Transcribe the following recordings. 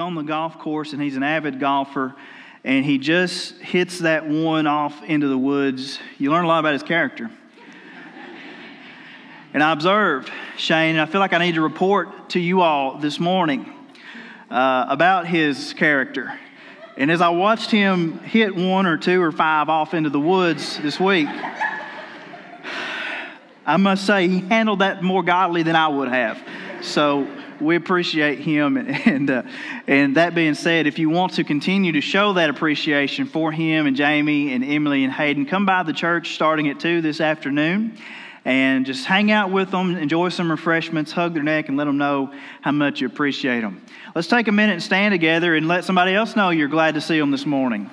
On the golf course and he's an avid golfer and he just hits that one off into the woods, you learn a lot about his character. and I observed, Shane, and I feel like I need to report to you all this morning uh, about his character. And as I watched him hit one or two or five off into the woods this week, I must say he handled that more godly than I would have. So we appreciate him. And, uh, and that being said, if you want to continue to show that appreciation for him and Jamie and Emily and Hayden, come by the church starting at 2 this afternoon and just hang out with them, enjoy some refreshments, hug their neck, and let them know how much you appreciate them. Let's take a minute and stand together and let somebody else know you're glad to see them this morning.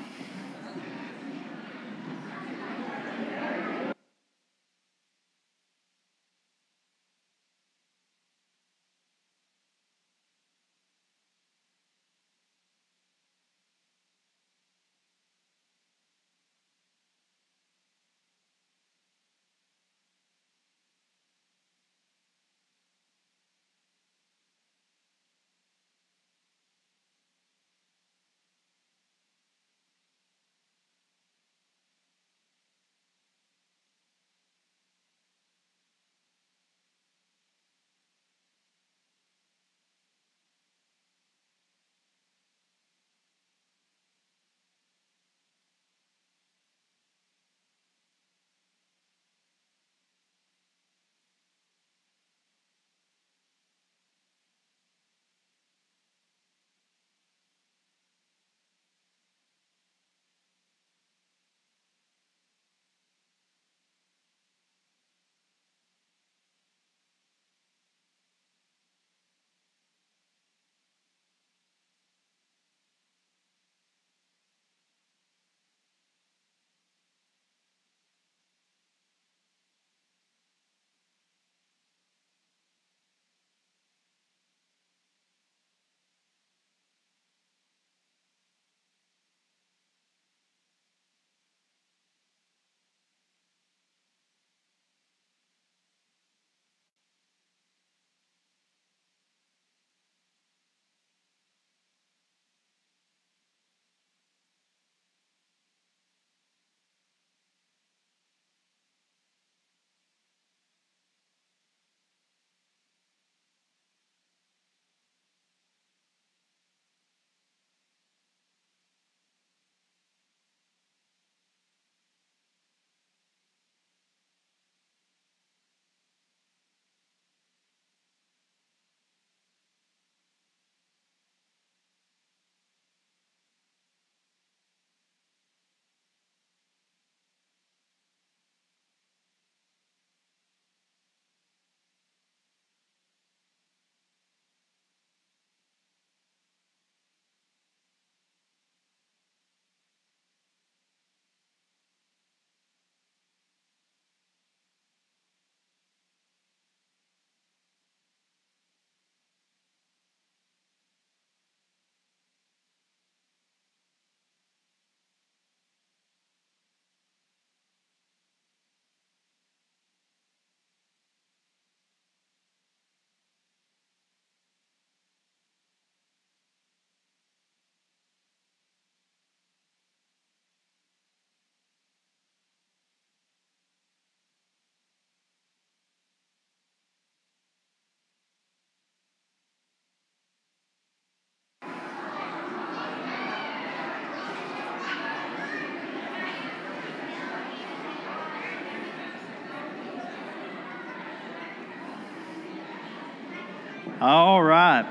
All right.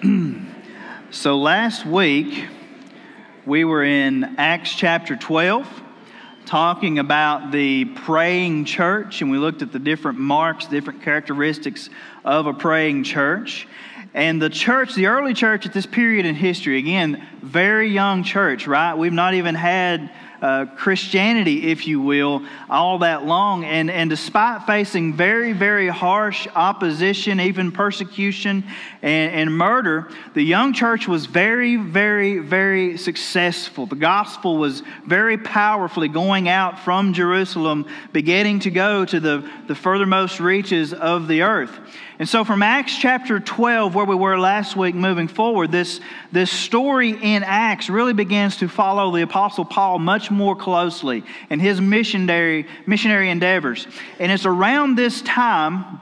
so last week, we were in Acts chapter 12, talking about the praying church, and we looked at the different marks, different characteristics of a praying church. And the church, the early church at this period in history, again, very young church, right? We've not even had uh, Christianity, if you will, all that long. And, and despite facing very, very harsh opposition, even persecution and, and murder, the young church was very, very, very successful. The gospel was very powerfully going out from Jerusalem, beginning to go to the, the furthermost reaches of the earth. And so, from Acts chapter 12, where we were last week, moving forward, this, this story in Acts really begins to follow the Apostle Paul much more closely in his missionary, missionary endeavors. And it's around this time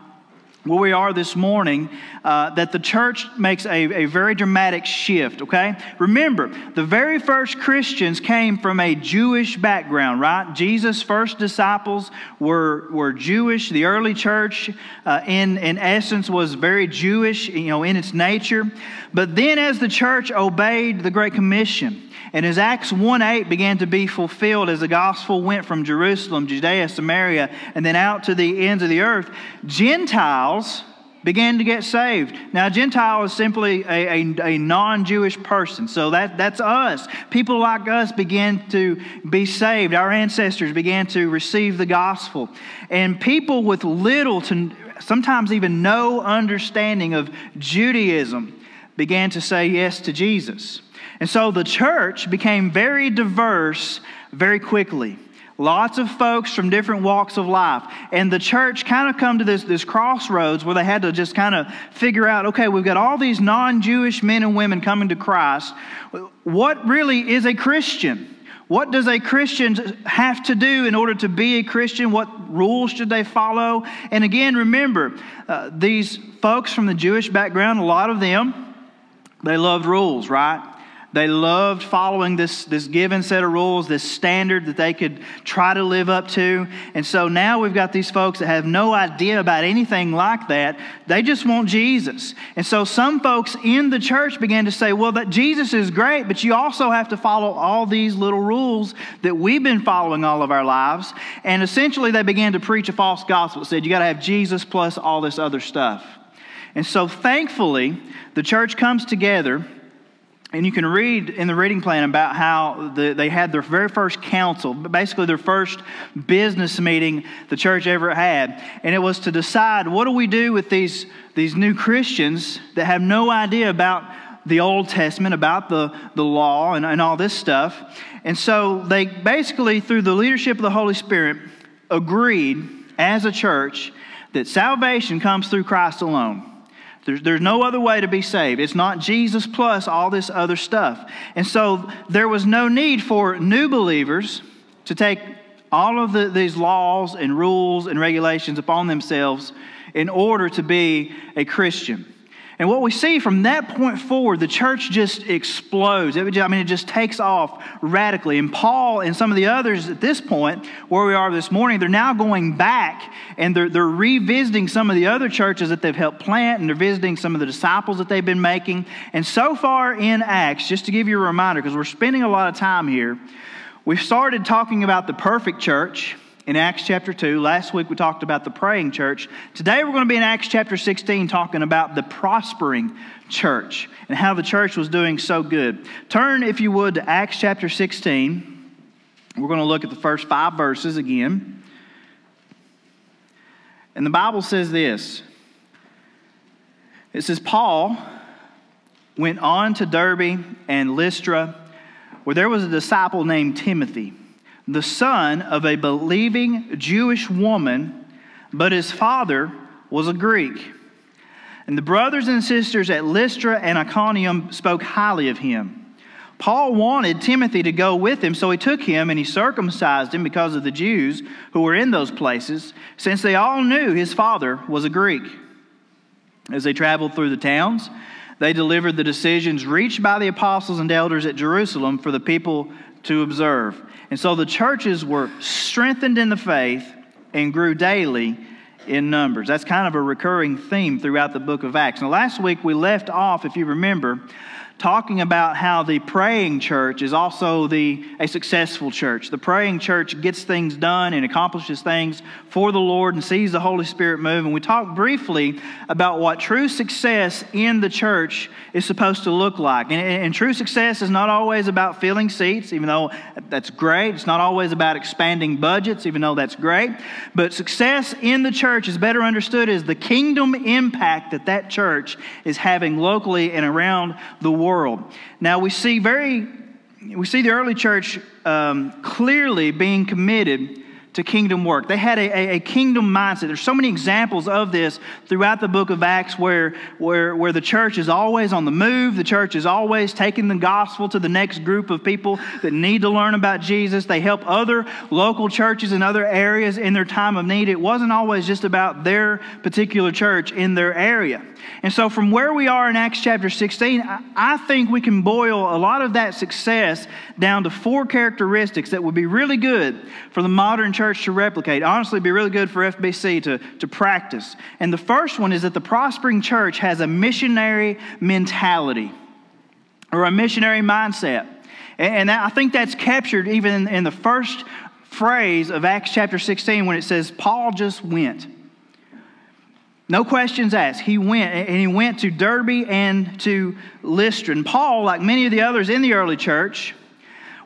where we are this morning uh, that the church makes a, a very dramatic shift, okay? Remember, the very first Christians came from a Jewish background, right? Jesus' first disciples were, were Jewish. The early church, uh, in, in essence, was very Jewish, you know, in its nature. But then as the church obeyed the Great Commission, and as Acts 1 8 began to be fulfilled, as the gospel went from Jerusalem, Judea, Samaria, and then out to the ends of the earth, Gentiles began to get saved. Now, Gentile is simply a, a, a non Jewish person. So that, that's us. People like us began to be saved. Our ancestors began to receive the gospel. And people with little to sometimes even no understanding of Judaism began to say yes to Jesus. And so the church became very diverse very quickly. Lots of folks from different walks of life. And the church kind of come to this, this crossroads where they had to just kind of figure out okay, we've got all these non Jewish men and women coming to Christ. What really is a Christian? What does a Christian have to do in order to be a Christian? What rules should they follow? And again, remember, uh, these folks from the Jewish background, a lot of them, they loved rules, right? They loved following this, this given set of rules, this standard that they could try to live up to. And so now we've got these folks that have no idea about anything like that. They just want Jesus. And so some folks in the church began to say, well, that Jesus is great, but you also have to follow all these little rules that we've been following all of our lives. And essentially they began to preach a false gospel that said you got to have Jesus plus all this other stuff. And so thankfully, the church comes together and you can read in the reading plan about how the, they had their very first council, basically their first business meeting the church ever had. And it was to decide what do we do with these, these new Christians that have no idea about the Old Testament, about the, the law, and, and all this stuff. And so they basically, through the leadership of the Holy Spirit, agreed as a church that salvation comes through Christ alone. There's, there's no other way to be saved. It's not Jesus plus all this other stuff. And so there was no need for new believers to take all of the, these laws and rules and regulations upon themselves in order to be a Christian. And what we see from that point forward, the church just explodes. It, I mean, it just takes off radically. And Paul and some of the others at this point, where we are this morning, they're now going back and they're, they're revisiting some of the other churches that they've helped plant and they're visiting some of the disciples that they've been making. And so far in Acts, just to give you a reminder, because we're spending a lot of time here, we've started talking about the perfect church in Acts chapter 2. Last week we talked about the praying church. Today we're going to be in Acts chapter 16 talking about the prospering church and how the church was doing so good. Turn, if you would, to Acts chapter 16. We're going to look at the first five verses again. And the Bible says this it says, Paul went on to Derbe and Lystra, where there was a disciple named Timothy the son of a believing Jewish woman, but his father was a Greek. And the brothers and sisters at Lystra and Iconium spoke highly of him. Paul wanted Timothy to go with him, so he took him and he circumcised him because of the Jews who were in those places, since they all knew his father was a Greek. As they traveled through the towns, they delivered the decisions reached by the apostles and elders at Jerusalem for the people to observe. And so the churches were strengthened in the faith and grew daily in numbers. That's kind of a recurring theme throughout the book of Acts. Now, last week we left off, if you remember, talking about how the praying church is also the, a successful church. The praying church gets things done and accomplishes things for the Lord and sees the Holy Spirit move. And we talked briefly about what true success in the church is supposed to look like. And, and true success is not always about filling seats, even though that's great. It's not always about expanding budgets, even though that's great. But success in the church is better understood as the kingdom impact that that church is having locally and around the world. Now, we see very, we see the early church um, clearly being committed to kingdom work. They had a, a, a, kingdom mindset. There's so many examples of this throughout the book of Acts where, where, where the church is always on the move. The church is always taking the gospel to the next group of people that need to learn about Jesus. They help other local churches in other areas in their time of need. It wasn't always just about their particular church in their area. And so, from where we are in Acts chapter 16, I, I think we can boil a lot of that success down to four characteristics that would be really good for the modern church to replicate. Honestly, be really good for FBC to, to practice. And the first one is that the prospering church has a missionary mentality or a missionary mindset. And I think that's captured even in, in the first phrase of Acts chapter 16 when it says, Paul just went. No questions asked. He went, and he went to Derbe and to Lystra. And Paul, like many of the others in the early church,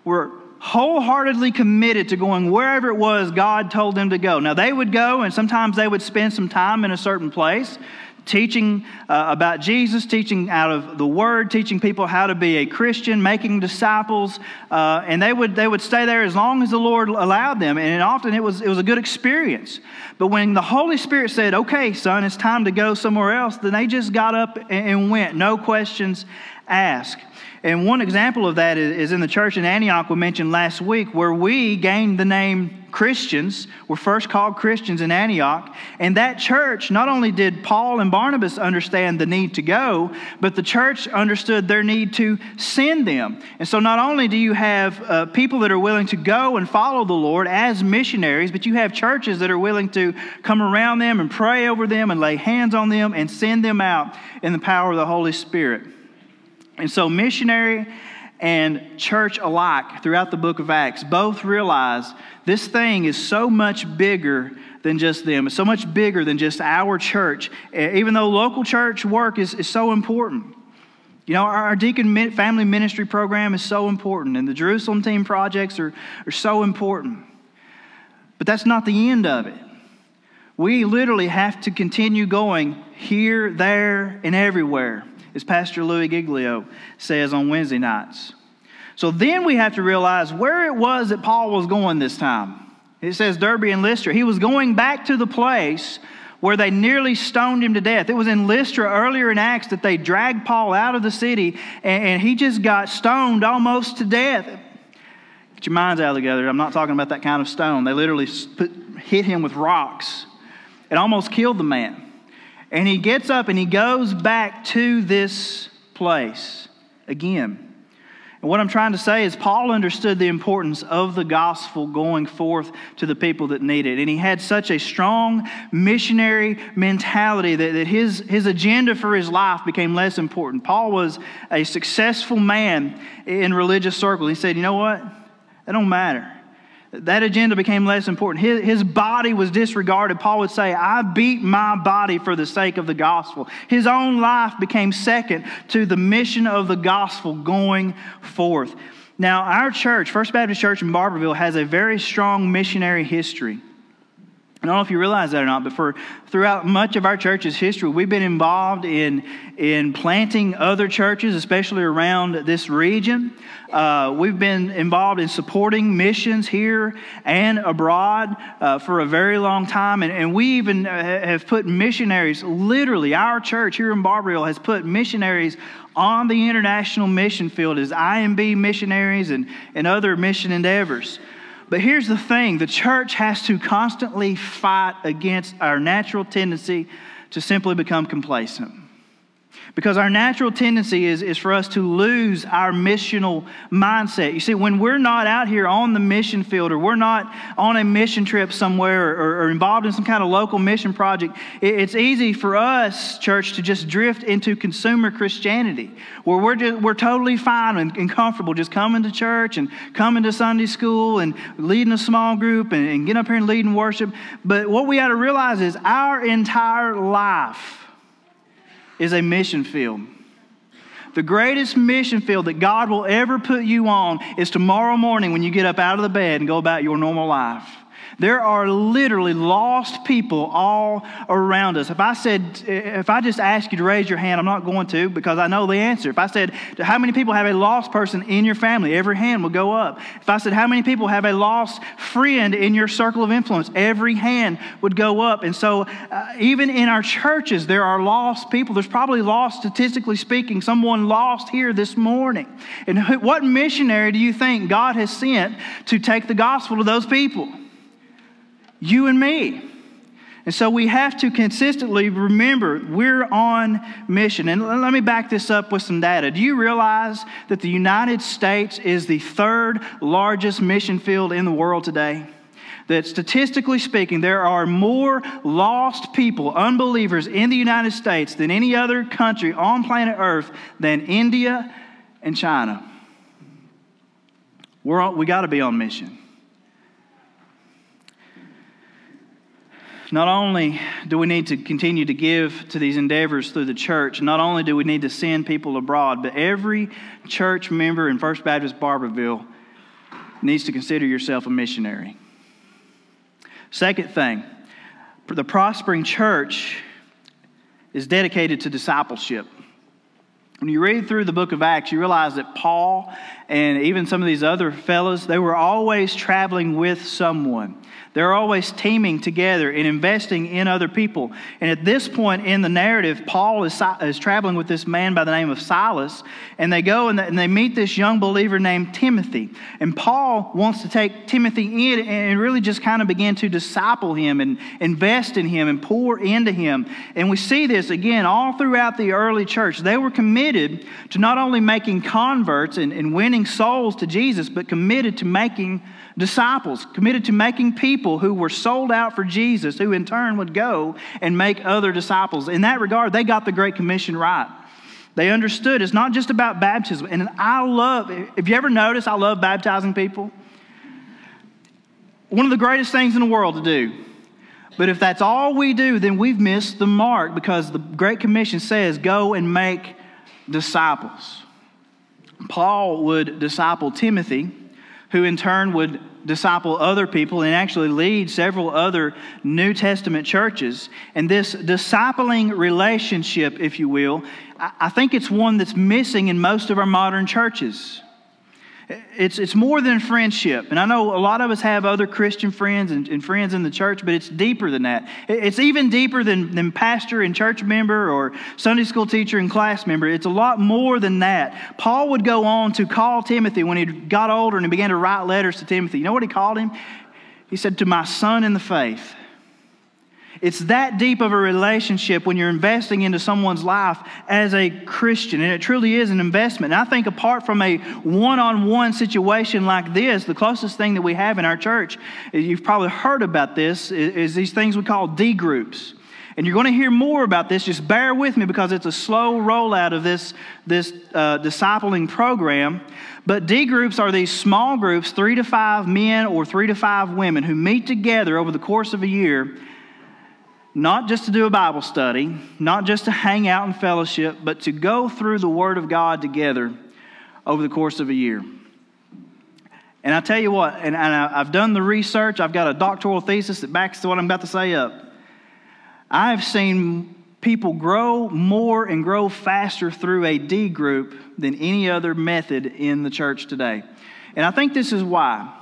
were wholeheartedly committed to going wherever it was God told them to go. Now, they would go, and sometimes they would spend some time in a certain place teaching uh, about Jesus, teaching out of the Word, teaching people how to be a Christian, making disciples, uh, and they would they would stay there as long as the Lord allowed them, and often it was it was a good experience. But when the Holy Spirit said, "Okay, son, it's time to go somewhere else," then they just got up and went, no questions asked. And one example of that is in the church in Antioch we mentioned last week, where we gained the name Christians, were first called Christians in Antioch. And that church, not only did Paul and Barnabas understand the need to go, but the church understood their need to send them. And so not only do you have uh, people that are willing to go and follow the Lord as missionaries, but you have churches that are willing to come around them and pray over them and lay hands on them and send them out in the power of the Holy Spirit. And so, missionary and church alike throughout the book of Acts both realize this thing is so much bigger than just them. It's so much bigger than just our church, even though local church work is, is so important. You know, our, deacon family ministry program is so important, and the Jerusalem team projects are, are so important. But that's not the end of it. We literally have to continue going here, there, and everywhere as Pastor Louis Giglio says on Wednesday nights. So then we have to realize where it was that Paul was going this time. It says Derbe and Lystra. He was going back to the place where they nearly stoned him to death. It was in Lystra earlier in Acts that they dragged Paul out of the city and, and he just got stoned almost to death. Get your minds out together. I'm not talking about that kind of stone. They literally put, hit him with rocks It almost killed the man. And he gets up and he goes back to this place again. And what I'm trying to say is, Paul understood the importance of the gospel going forth to the people that need it. And he had such a strong missionary mentality that, that his, his agenda for his life became less important. Paul was a successful man in religious circles. He said, You know what? That don't matter that agenda became less important. His, his body was disregarded. Paul would say, I beat my body for the sake of the gospel. His own life became second to the mission of the gospel going forth. Now, our church, First Baptist Church in Barbourville, has a very strong missionary history. I don't know if you realize that or not, but for throughout much of our church's history, we've been involved in, in planting other churches, especially around this region. Uh, we've been involved in supporting missions here and abroad uh, for a very long time. And, and we even uh, have put missionaries, literally, our church here in Barbourville has put missionaries on the international mission field as IMB missionaries and, and other mission endeavors. But here's the thing the church has to constantly fight against our natural tendency to simply become complacent. Because our natural tendency is, is for us to lose our missional mindset. You see, when we're not out here on the mission field or we're not on a mission trip somewhere or, or involved in some kind of local mission project, it, it's easy for us, church, to just drift into consumer Christianity, where we're, just, we're totally fine and, and comfortable just coming to church and coming to Sunday school and leading a small group and, and getting up here and leading worship. But what we got to realize is our entire life is a mission field. The greatest mission field that God will ever put you on is tomorrow morning when you get up out of the bed and go about your normal life. There are literally lost people all around us. If I said, if I just asked you to raise your hand, I'm not going to because I know the answer. If I said, how many people have a lost person in your family? Every hand would go up. If I said, how many people have a lost friend in your circle of influence? Every hand would go up. And so, uh, even in our churches, there are lost people. There's probably lost, statistically speaking, someone lost here this morning. And what missionary do you think God has sent to take the gospel to those people? You and me. And so we have to consistently remember we're on mission. And let me back this up with some data. Do you realize that the United States is the third largest mission field in the world today? That statistically speaking, there are more lost people, unbelievers in the United States than any other country on planet Earth than India and China. We're on, we got to be on mission. Not only do we need to continue to give to these endeavors through the church, not only do we need to send people abroad, but every church member in First Baptist Barbourville needs to consider yourself a missionary. Second thing, the prospering church is dedicated to discipleship. When you read through the book of Acts, you realize that Paul and even some of these other fellows, they were always traveling with someone. They're always teaming together and investing in other people. And at this point in the narrative, Paul is, is traveling with this man by the name of Silas, and they go and they meet this young believer named Timothy. And Paul wants to take Timothy in and really just kind of begin to disciple him and invest in him and pour into him. And we see this again all throughout the early church. They were committed to not only making converts and, and winning souls to Jesus, but committed to making disciples, committed to making people who were sold out for Jesus, who in turn would go and make other disciples. In that regard, they got the Great Commission right. They understood it's not just about baptism. And I love, if you ever notice, I love baptizing people. One of the greatest things in the world to do. But if that's all we do, then we've missed the mark because the Great Commission says, go and make disciples. Paul would disciple Timothy who in turn would disciple other people and actually lead several other New Testament churches. And this discipling relationship, if you will, I think it's one that's missing in most of our modern churches. It's, it's more than friendship. And I know a lot of us have other Christian friends and, and, friends in the church, but it's deeper than that. It's even deeper than, than pastor and church member or Sunday school teacher and class member. It's a lot more than that. Paul would go on to call Timothy when he got older and he began to write letters to Timothy. You know what he called him? He said, To my son in the faith. It's that deep of a relationship when you're investing into someone's life as a Christian, and it truly is an investment. And I think apart from a one on one situation like this, the closest thing that we have in our church, you've probably heard about this, is these things we call D groups. And you're going to hear more about this. Just bear with me because it's a slow rollout of this, this uh, discipling program. But D groups are these small groups, three to five men or three to five women, who meet together over the course of a year not just to do a Bible study, not just to hang out in fellowship, but to go through the Word of God together over the course of a year. And I tell you what, and, and I've done the research, I've got a doctoral thesis that backs what I'm about to say up. I've seen people grow more and grow faster through a D group than any other method in the church today. And I think this is why.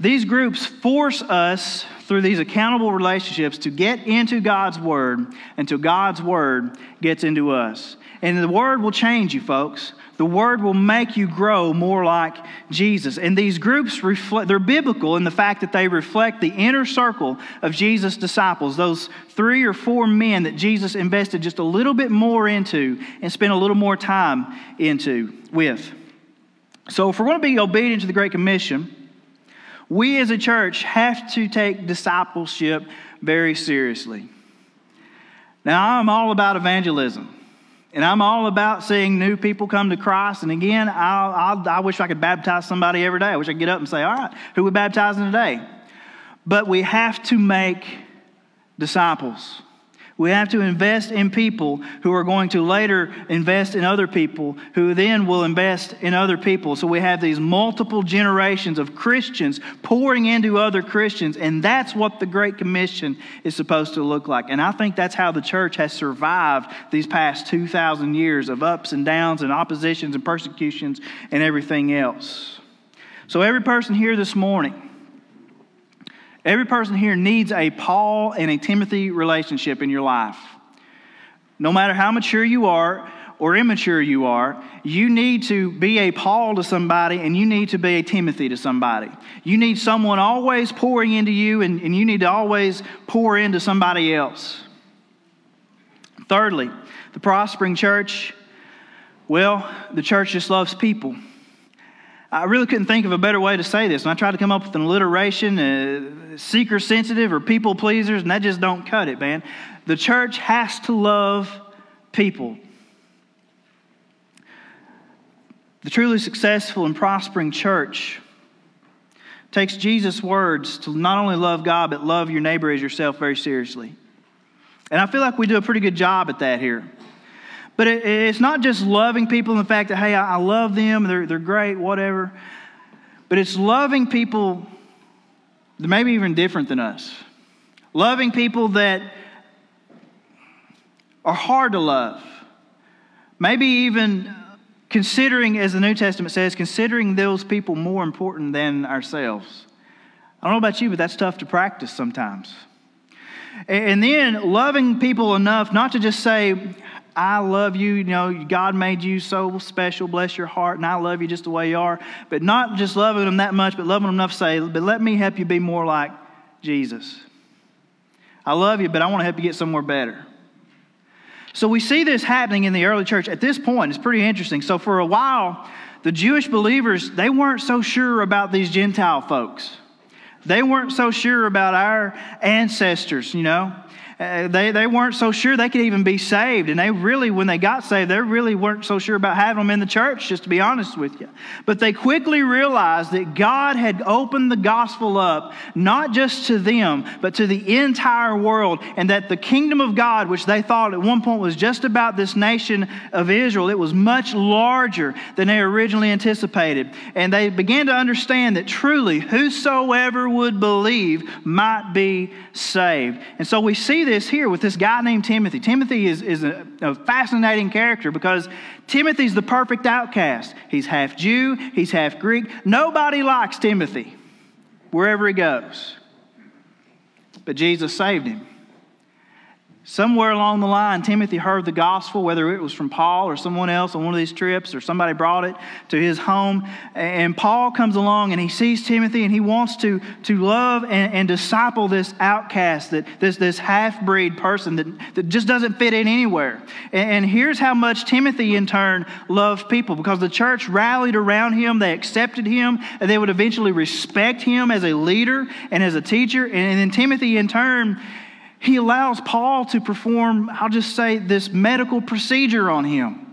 These groups force us through these accountable relationships to get into God's Word until God's Word gets into us. And the Word will change you, folks. The Word will make you grow more like Jesus. And these groups reflect, they're biblical in the fact that they reflect the inner circle of Jesus' disciples, those three or four men that Jesus invested just a little bit more into and spent a little more time into with. So, if we're going to be obedient to the Great Commission, we as a church have to take discipleship very seriously. Now, I'm all about evangelism. And I'm all about seeing new people come to Christ. And again, I'll, I'll, i wish I could baptize somebody every day. I wish I could get up and say, all right, who we baptizing today? But we have to make disciples. We have to invest in people who are going to later invest in other people, who then will invest in other people. So we have these multiple generations of Christians pouring into other Christians, and that's what the Great Commission is supposed to look like. And I think that's how the church has survived these past 2,000 years of ups and downs and oppositions and persecutions and everything else. So, every person here this morning, Every person here needs a Paul and a Timothy relationship in your life. No matter how mature you are or immature you are, you need to be a Paul to somebody and you need to be a Timothy to somebody. You need someone always pouring into you and, and you need to always pour into somebody else. Thirdly, the prospering church, well, the church just loves people. I really couldn't think of a better way to say this. And I tried to come up with an alliteration, uh, seeker sensitive or people pleasers, and that just don't cut it, man. The church has to love people. The truly successful and prospering church takes Jesus' words to not only love God, but love your neighbor as yourself very seriously. And I feel like we do a pretty good job at that here. But it, it's not just loving people in the fact that, hey, I, I love them, they're, they're great, whatever. But it's loving people that maybe even different than us. Loving people that are hard to love. Maybe even considering, as the New Testament says, considering those people more important than ourselves. I don't know about you, but that's tough to practice sometimes. And then loving people enough not to just say, I love you. You know, God made you so special. Bless your heart. And I love you just the way you are. But not just loving them that much, but loving them enough to say, but let me help you be more like Jesus. I love you, but I want to help you get somewhere better. So we see this happening in the early church. At this point, it's pretty interesting. So for a while, the Jewish believers, they weren't so sure about these Gentile folks. They weren't so sure about our ancestors, you know. Uh, they, they weren't so sure they could even be saved. And they really, when they got saved, they really weren't so sure about having them in the church, just to be honest with you. But they quickly realized that God had opened the gospel up, not just to them, but to the entire world. And that the kingdom of God, which they thought at one point was just about this nation of Israel, it was much larger than they originally anticipated. And they began to understand that truly whosoever would believe might be saved. And so we see this here with this guy named Timothy. Timothy is, is a, a fascinating character because Timothy's the perfect outcast. He's half Jew, he's half Greek. Nobody likes Timothy wherever he goes. But Jesus saved him. Somewhere along the line, Timothy heard the gospel, whether it was from Paul or someone else on one of these trips, or somebody brought it to his home. And Paul comes along and he sees Timothy and he wants to, to love and, and disciple this outcast, that, this, this half breed person that, that just doesn't fit in anywhere. And, and here's how much Timothy, in turn, loved people because the church rallied around him, they accepted him, and they would eventually respect him as a leader and as a teacher. And, and then Timothy, in turn, he allows Paul to perform, I'll just say, this medical procedure on him.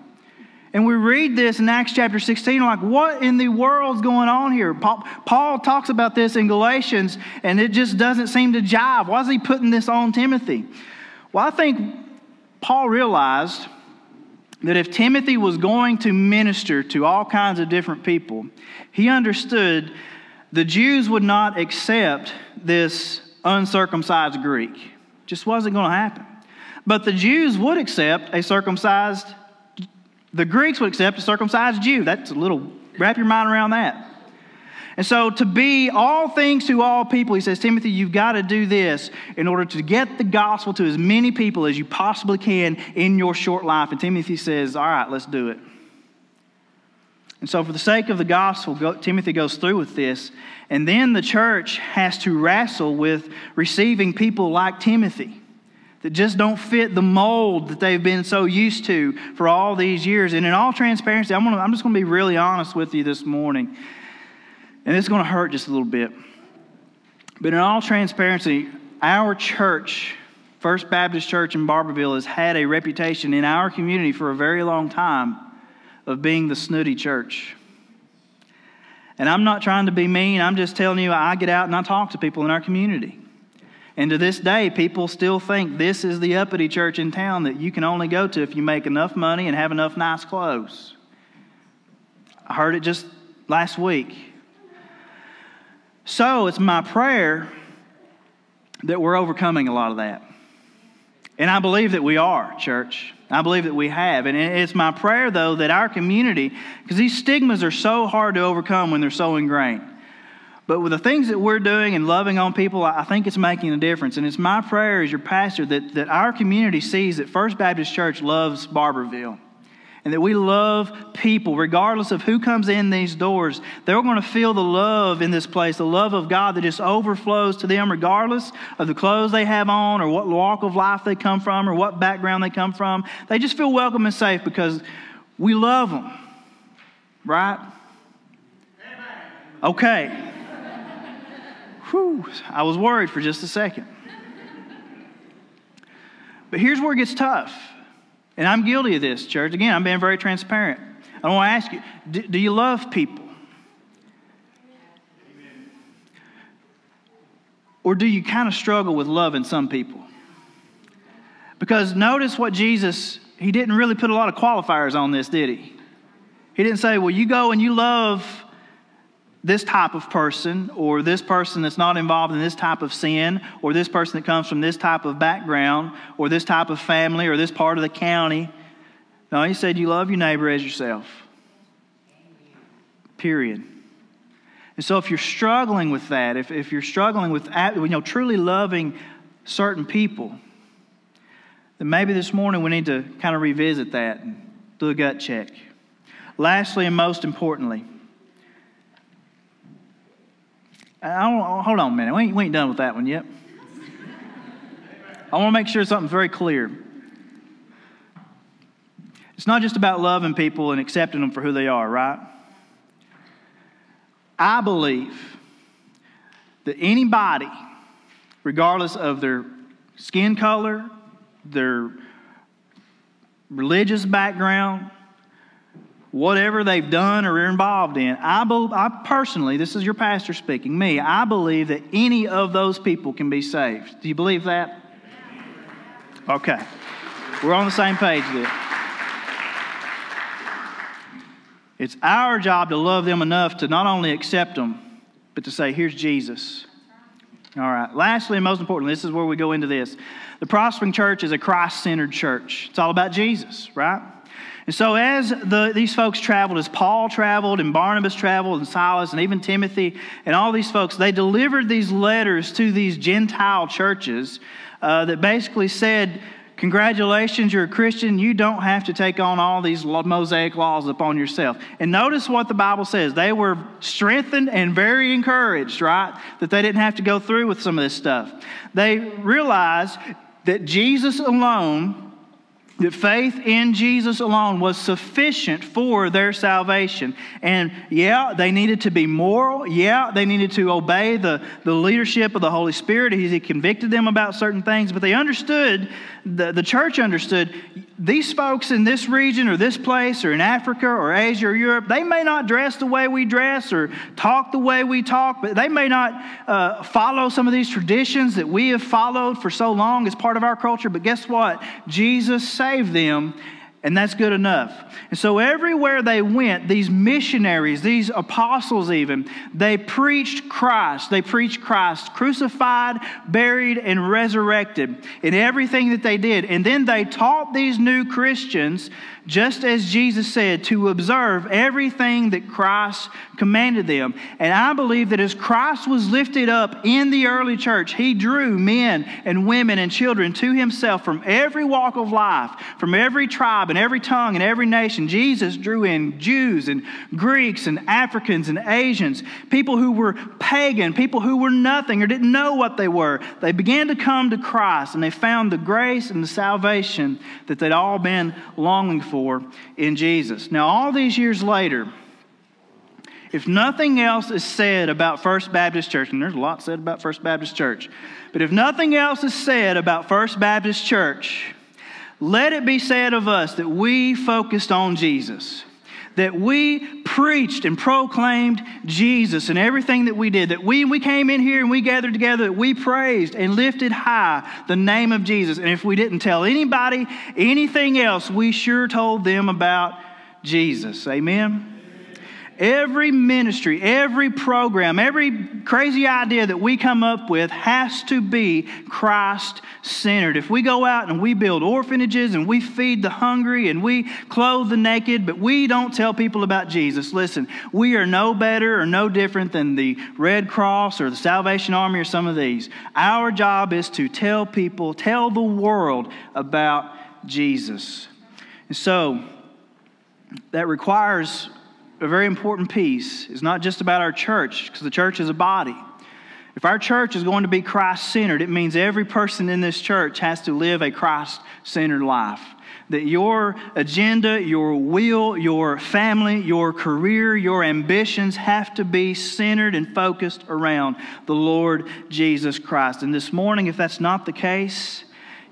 And we read this in Acts chapter 16, like, what in the world's going on here? Paul, Paul, talks about this in Galatians, and it just doesn't seem to jive. Why is he putting this on Timothy? Well, I think Paul realized that if Timothy was going to minister to all kinds of different people, he understood the Jews would not accept this uncircumcised Greek. Just wasn't going to happen. But the Jews would accept a circumcised, the Greeks would accept a circumcised Jew. That's a little, wrap your mind around that. And so, to be all things to all people, he says, Timothy, you've got to do this in order to get the gospel to as many people as you possibly can in your short life. And Timothy says, All right, let's do it. And so, for the sake of the gospel, go, Timothy goes through with this. And then the church has to wrestle with receiving people like Timothy that just don't fit the mold that they've been so used to for all these years. And in all transparency, I'm, gonna, I'm just going to be really honest with you this morning. And it's going to hurt just a little bit. But in all transparency, our church, First Baptist Church in Barbourville, has had a reputation in our community for a very long time of being the snooty church. And I'm not trying to be mean, I'm just telling you, I get out and I talk to people in our community. And to this day, people still think this is the uppity church in town that you can only go to if you make enough money and have enough nice clothes. I heard it just last week. So it's my prayer that we're overcoming a lot of that. And I believe that we are, church. I believe that we have. And it's my prayer, though, that our community, because these stigmas are so hard to overcome when they're so ingrained. But with the things that we're doing and loving on people, I think it's making a difference. And it's my prayer as your pastor that, that our community sees that First Baptist Church loves Barbourville and that we love people, regardless of who comes in these doors. They're going to feel the love in this place, the love of God that just overflows to them, regardless of the clothes they have on, or what walk of life they come from, or what background they come from. They just feel welcome and safe because we love them. Right? Okay. Whew, I was worried for just a second. But here's where it gets tough. And I'm guilty of this, church. Again, I'm being very transparent. I want to ask you do, do you love people? Or do you kind of struggle with loving some people? Because notice what Jesus, he didn't really put a lot of qualifiers on this, did he? He didn't say, well, you go and you love this type of person, or this person that's not involved in this type of sin, or this person that comes from this type of background, or this type of family, or this part of the county. No, he said, You love your neighbor as yourself. Period. And so, if you're struggling with that, if, if you're struggling with you know, truly loving certain people, then maybe this morning we need to kind of revisit that and do a gut check. Lastly, and most importantly, hold on a minute. We ain't, we ain't done with that one yet. I want to make sure something's very clear. It's not just about loving people and accepting them for who they are, right? I believe that anybody, regardless of their skin color, their religious background, whatever they've done or are involved in, I, be, I personally, this is your pastor speaking, me, I believe that any of those people can be saved. Do you believe that? Okay. We're on the same page there. It's our job to love them enough to not only accept them, but to say, here's Jesus. All right. Lastly, and most importantly, this is where we go into this. The Prospering Church is a Christ centered church. It's all about Jesus, right? And so, as the, these folks traveled, as Paul traveled, and Barnabas traveled, and Silas, and even Timothy, and all these folks, they delivered these letters to these Gentile churches uh, that basically said, Congratulations, you're a Christian. You don't have to take on all these Mosaic laws upon yourself. And notice what the Bible says. They were strengthened and very encouraged, right? That they didn't have to go through with some of this stuff. They realized that Jesus alone that faith in Jesus alone was sufficient for their salvation. And yeah, they needed to be moral. Yeah, they needed to obey the, the leadership of the Holy Spirit. He, he convicted them about certain things, but they understood, the, the church understood, these folks in this region or this place or in Africa or Asia or Europe, they may not dress the way we dress or talk the way we talk, but they may not uh, follow some of these traditions that we have followed for so long as part of our culture. But guess what? Jesus saved them and that's good enough. And so, everywhere they went, these missionaries, these apostles, even, they preached Christ. They preached Christ crucified, buried, and resurrected in everything that they did. And then they taught these new Christians just as Jesus said, to observe everything that Christ commanded them. And I believe that as Christ was lifted up in the early church, he drew men and women and children to himself from every walk of life, from every tribe and every tongue and every nation. Jesus drew in Jews and Greeks and Africans and Asians, people who were pagan, people who were nothing or didn't know what they were. They began to come to Christ and they found the grace and the salvation that they'd all been longing for for in Jesus. Now, all these years later, if nothing else is said about First Baptist Church, and there's a lot said about First Baptist Church, but if nothing else is said about First Baptist Church, let it be said of us that we focused on Jesus that we preached and proclaimed Jesus and everything that we did, that we, we came in here and we gathered together, that we praised and lifted high the name of Jesus. And if we didn't tell anybody anything else, we sure told them about Jesus. Amen. Every ministry, every program, every crazy idea that we come up with has to be Christ centered. If we go out and we build orphanages and we feed the hungry and we clothe the naked, but we don't tell people about Jesus, listen, we are no better or no different than the Red Cross or the Salvation Army or some of these. Our job is to tell people, tell the world about Jesus. And so, that requires a very important piece is not just about our church, because the church is a body. If our church is going to be Christ centered, it means every person in this church has to live a Christ centered life. That your agenda, your will, your family, your career, your ambitions have to be centered and focused around the Lord Jesus Christ. And this morning, if that's not the case,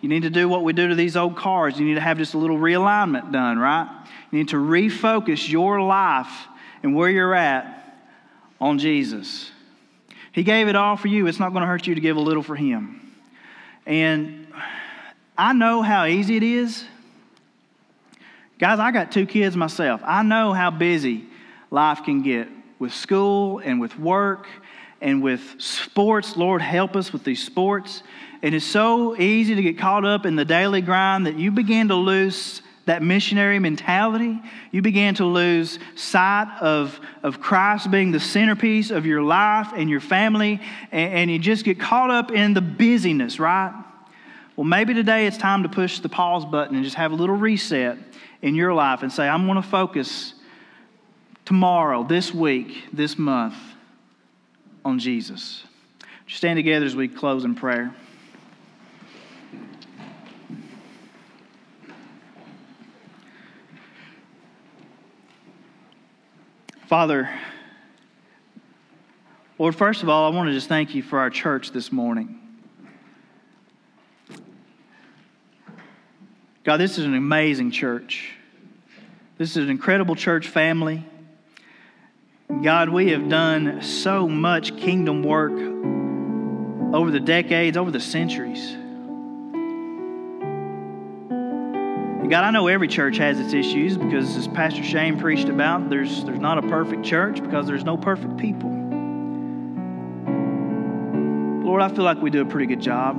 you need to do what we do to these old cars. You need to have just a little realignment done, right? You need to refocus your life and where you're at on Jesus. He gave it all for you. It's not going to hurt you to give a little for Him. And I know how easy it is. Guys, I got two kids myself. I know how busy life can get with school and with work and with sports. Lord, help us with these sports. And it's so easy to get caught up in the daily grind that you begin to lose that missionary mentality, you began to lose sight of, of Christ being the centerpiece of your life and your family, and, and you just get caught up in the busyness, right? Well, maybe today it's time to push the pause button and just have a little reset in your life and say, I'm going to focus tomorrow, this week, this month on Jesus. Just stand together as we close in prayer. Father, Lord, first of all, I want to just thank you for our church this morning. God, this is an amazing church. This is an incredible church family. God, we have done so much kingdom work over the decades, over the centuries. And God, I know every church has its issues because, as Pastor Shane preached about, there's, there's not a perfect church because there's no perfect people. Lord, I feel like we do a pretty good job.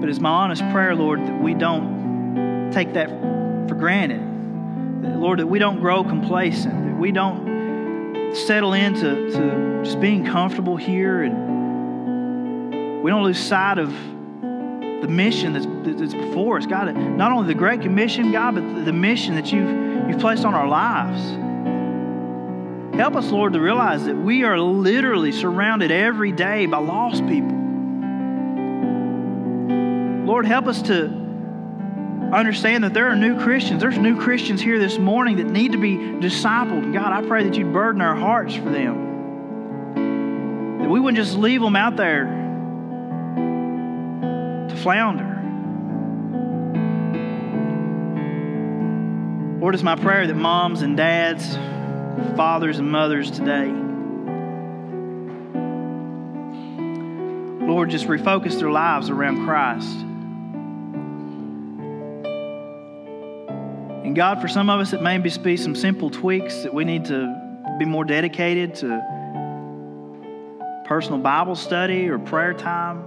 But it's my honest prayer, Lord, that we don't take that for granted. Lord, that we don't grow complacent, that we don't settle into to just being comfortable here and we don't lose sight of the mission that's, that's before us. God, not only the Great Commission, God, but the mission that you've, you've placed on our lives. Help us, Lord, to realize that we are literally surrounded every day by lost people. Lord, help us to understand that there are new Christians. There's new Christians here this morning that need to be discipled. God, I pray that you'd burden our hearts for them. That we wouldn't just leave them out there flounder. Lord, it's my prayer that moms and dads, fathers and mothers today, Lord, just refocus their lives around Christ. And God, for some of us, it may be some simple tweaks that we need to be more dedicated to personal Bible study or prayer time.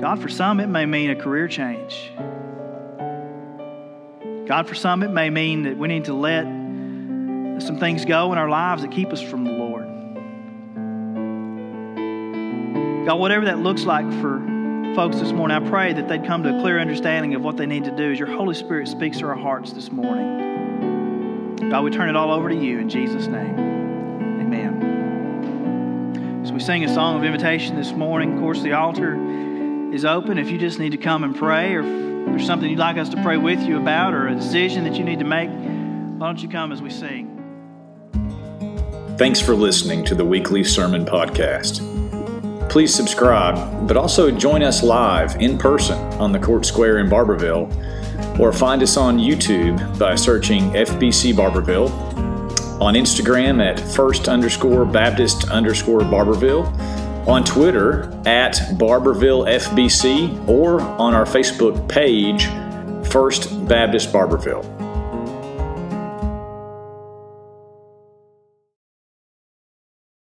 God, for some, it may mean a career change. God, for some, it may mean that we need to let some things go in our lives that keep us from the Lord. God, whatever that looks like for folks this morning, I pray that they'd come to a clear understanding of what they need to do as your Holy Spirit speaks to our hearts this morning. God, we turn it all over to you in Jesus' name. Amen. So we sing a song of invitation this morning, of course, the altar is open. If you just need to come and pray, or there's something you'd like us to pray with you about, or a decision that you need to make, why don't you come as we sing? Thanks for listening to the weekly sermon podcast. Please subscribe, but also join us live in person on the Court Square in Barbourville, or find us on YouTube by searching FBC Barbourville, on Instagram at first underscore Baptist underscore Barbourville, on Twitter at Barbourville FBC, or on our Facebook page, First Baptist Barbourville.